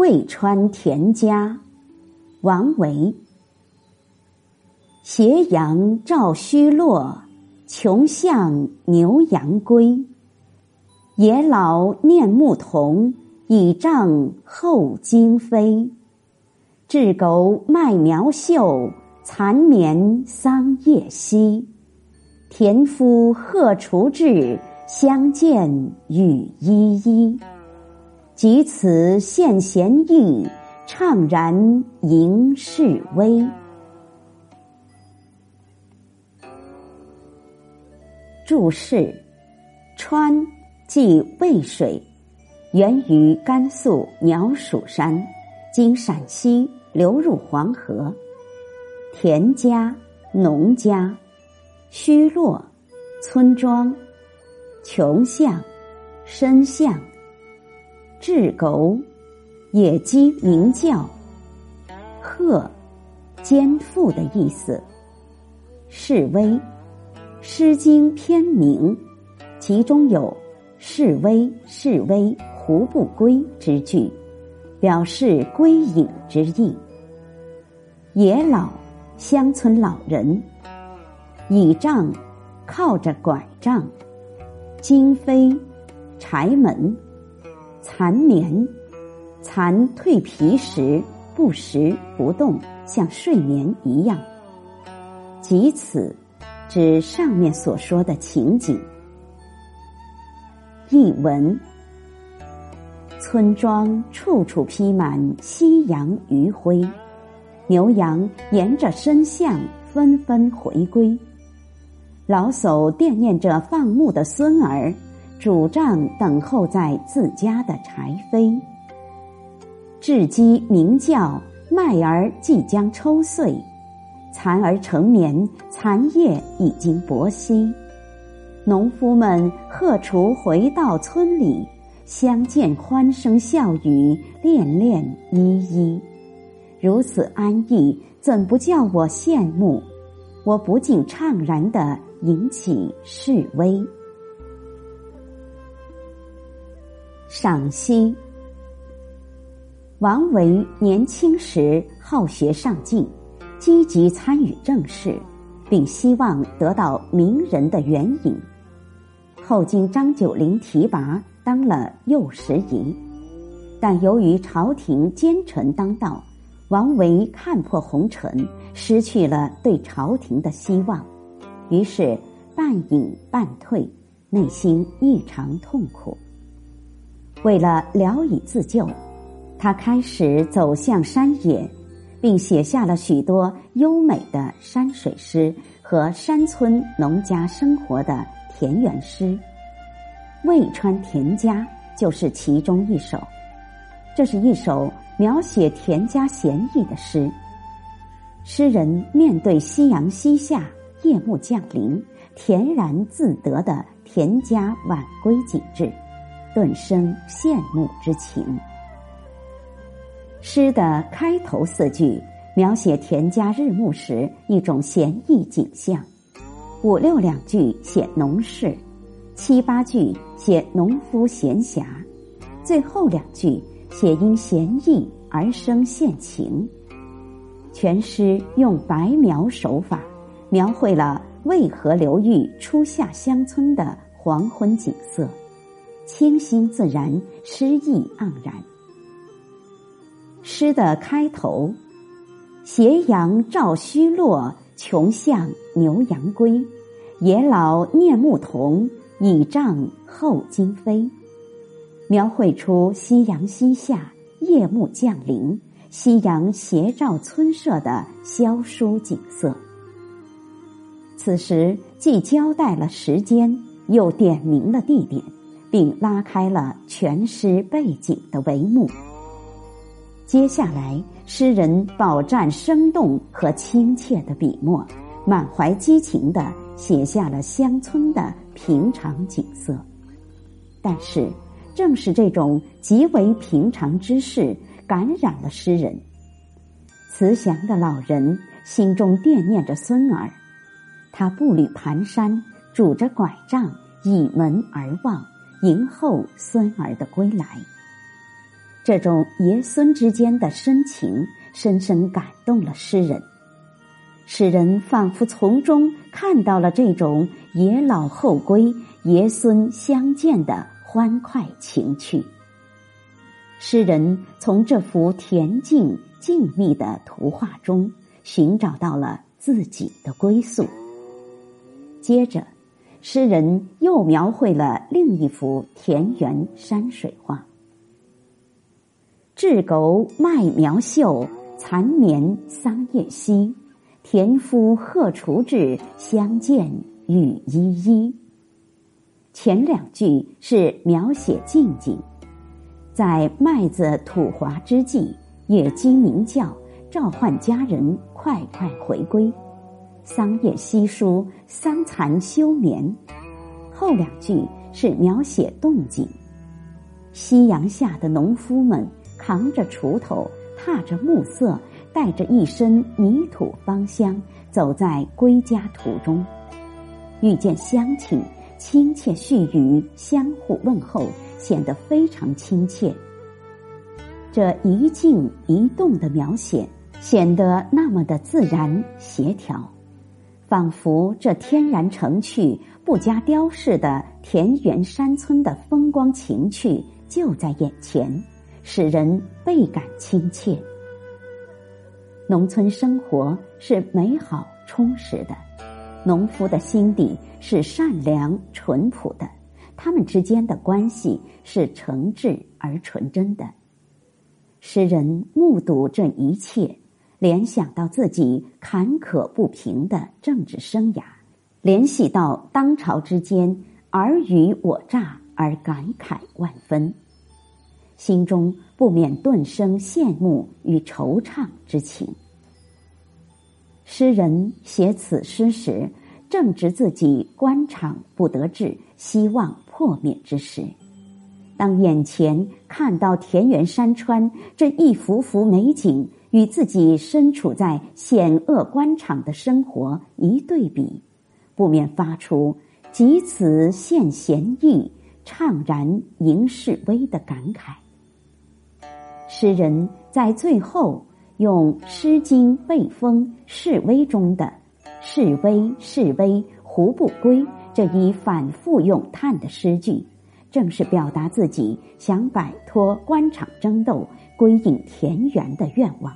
渭川田家，王维。斜阳照虚落，穷巷牛羊归。野老念牧童，倚杖后惊飞。雉狗麦苗秀，蚕眠桑叶稀。田夫荷锄至，相见语依依。及此献贤意，怅然迎世微。注释：川即渭水，源于甘肃鸟鼠山，经陕西流入黄河。田家，农家。虚落，村庄，穷巷，深巷，雉狗，野鸡鸣叫，鹤，肩负的意思。示威，《诗经》篇名，其中有“示威，示威，胡不归”之句，表示归隐之意。野老，乡村老人。倚杖，靠着拐杖；惊飞，柴门；蚕眠，蚕蜕皮时不食不动，像睡眠一样。即此，指上面所说的情景。译文：村庄处处披满夕阳余晖，牛羊沿着深巷纷纷回归。老叟惦念着放牧的孙儿，拄杖等候在自家的柴扉。雉鸡鸣叫，麦儿即将抽穗；蚕儿成眠，蚕叶已经薄稀。农夫们荷锄回到村里，相见欢声笑语，恋恋依依。如此安逸，怎不叫我羡慕？我不禁怅然的。引起示威。赏析：王维年轻时好学上进，积极参与政事，并希望得到名人的援引。后经张九龄提拔，当了右拾遗。但由于朝廷奸臣当道，王维看破红尘，失去了对朝廷的希望。于是半隐半退，内心异常痛苦。为了聊以自救，他开始走向山野，并写下了许多优美的山水诗和山村农家生活的田园诗。《渭川田家》就是其中一首。这是一首描写田家闲逸的诗。诗人面对夕阳西下。夜幕降临，恬然自得的田家晚归景致，顿生羡慕之情。诗的开头四句描写田家日暮时一种闲逸景象，五六两句写农事，七八句写农夫闲暇，最后两句写因闲逸而生现情。全诗用白描手法。描绘了渭河流域初夏乡村的黄昏景色，清新自然，诗意盎然。诗的开头：“斜阳照虚落，穷巷牛羊归。野老念牧童，倚杖后惊飞。”描绘出夕阳西下，夜幕降临，夕阳斜照村舍的萧疏景色。此时既交代了时间，又点明了地点，并拉开了全诗背景的帷幕。接下来，诗人饱蘸生动和亲切的笔墨，满怀激情的写下了乡村的平常景色。但是，正是这种极为平常之事，感染了诗人。慈祥的老人心中惦念着孙儿。他步履蹒跚，拄着拐杖，倚门而望，迎候孙儿的归来。这种爷孙之间的深情，深深感动了诗人。诗人仿佛从中看到了这种爷老后归、爷孙相见的欢快情趣。诗人从这幅恬静静谧的图画中寻找到了自己的归宿。接着，诗人又描绘了另一幅田园山水画。雉狗麦苗秀，蚕眠桑叶稀。田夫荷锄至，相见雨依依。前两句是描写静景，在麦子吐华之际，野鸡鸣叫，召唤家人快快回归。桑叶稀疏，桑蚕休眠。后两句是描写动静，夕阳下的农夫们。扛着锄头，踏着暮色，带着一身泥土芳香，走在归家途中，遇见乡亲，亲切絮语，相互问候，显得非常亲切。这一静一动的描写，显得那么的自然协调，仿佛这天然成趣、不加雕饰的田园山村的风光情趣就在眼前。使人倍感亲切。农村生活是美好充实的，农夫的心底是善良淳朴的，他们之间的关系是诚挚而纯真的。诗人目睹这一切，联想到自己坎坷不平的政治生涯，联系到当朝之间尔虞我诈，而感慨万分。心中不免顿生羡慕与惆怅之情。诗人写此诗时，正值自己官场不得志、希望破灭之时。当眼前看到田园山川这一幅幅美景，与自己身处在险恶官场的生活一对比，不免发出“及此现闲意，怅然迎示威”的感慨。诗人在最后用《诗经·背风·示威》中的“示威，示威，胡不归”这一反复咏叹的诗句，正是表达自己想摆脱官场争斗、归隐田园的愿望。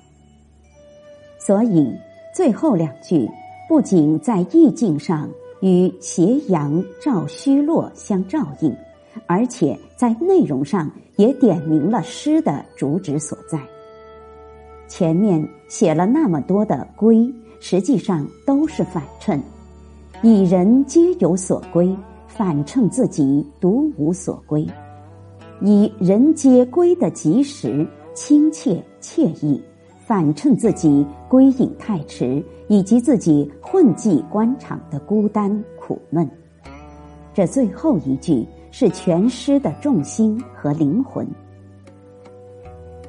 所以，最后两句不仅在意境上与斜阳照虚落相照应。而且在内容上也点明了诗的主旨所在。前面写了那么多的归，实际上都是反衬，以人皆有所归，反衬自己独无所归；以人皆归的及时、亲切、惬意，反衬自己归隐太迟，以及自己混迹官场的孤单苦闷。这最后一句。是全诗的重心和灵魂。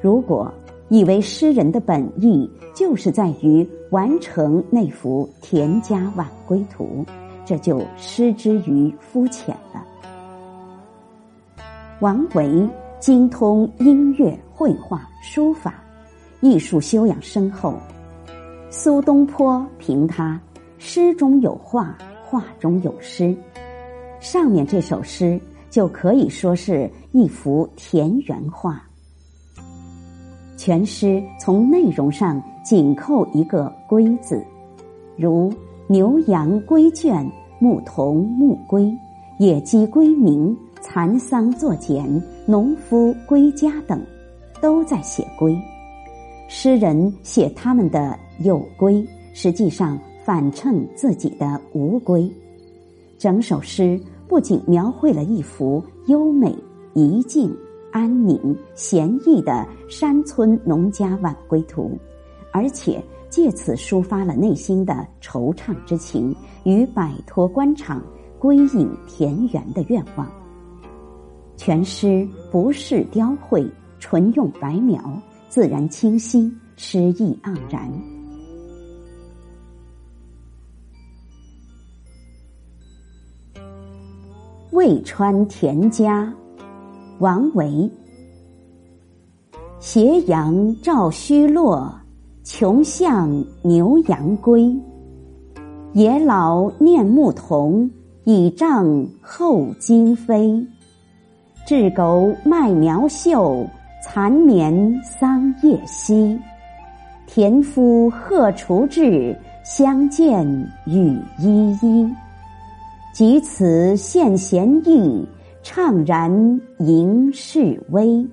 如果以为诗人的本意就是在于完成那幅田家晚归图，这就失之于肤浅了。王维精通音乐、绘画、书法，艺术修养深厚。苏东坡评他：诗中有画，画中有诗。上面这首诗。就可以说是一幅田园画。全诗从内容上紧扣一个“归”字，如牛羊归圈、牧童牧归、野鸡归鸣、蚕桑作茧、农夫归家等，都在写归。诗人写他们的有归，实际上反衬自己的无归。整首诗。不仅描绘了一幅优美、怡静、安宁、闲逸的山村农家晚归图，而且借此抒发了内心的惆怅之情与摆脱官场、归隐田园的愿望。全诗不是雕绘，纯用白描，自然清新，诗意盎然。渭川田家，王维。斜阳照虚落，穷巷牛羊归。野老念牧童，倚杖后惊飞。雉狗麦苗秀，蚕眠桑叶稀。田夫荷锄至，相见雨依依。及此献贤意，怅然迎世微。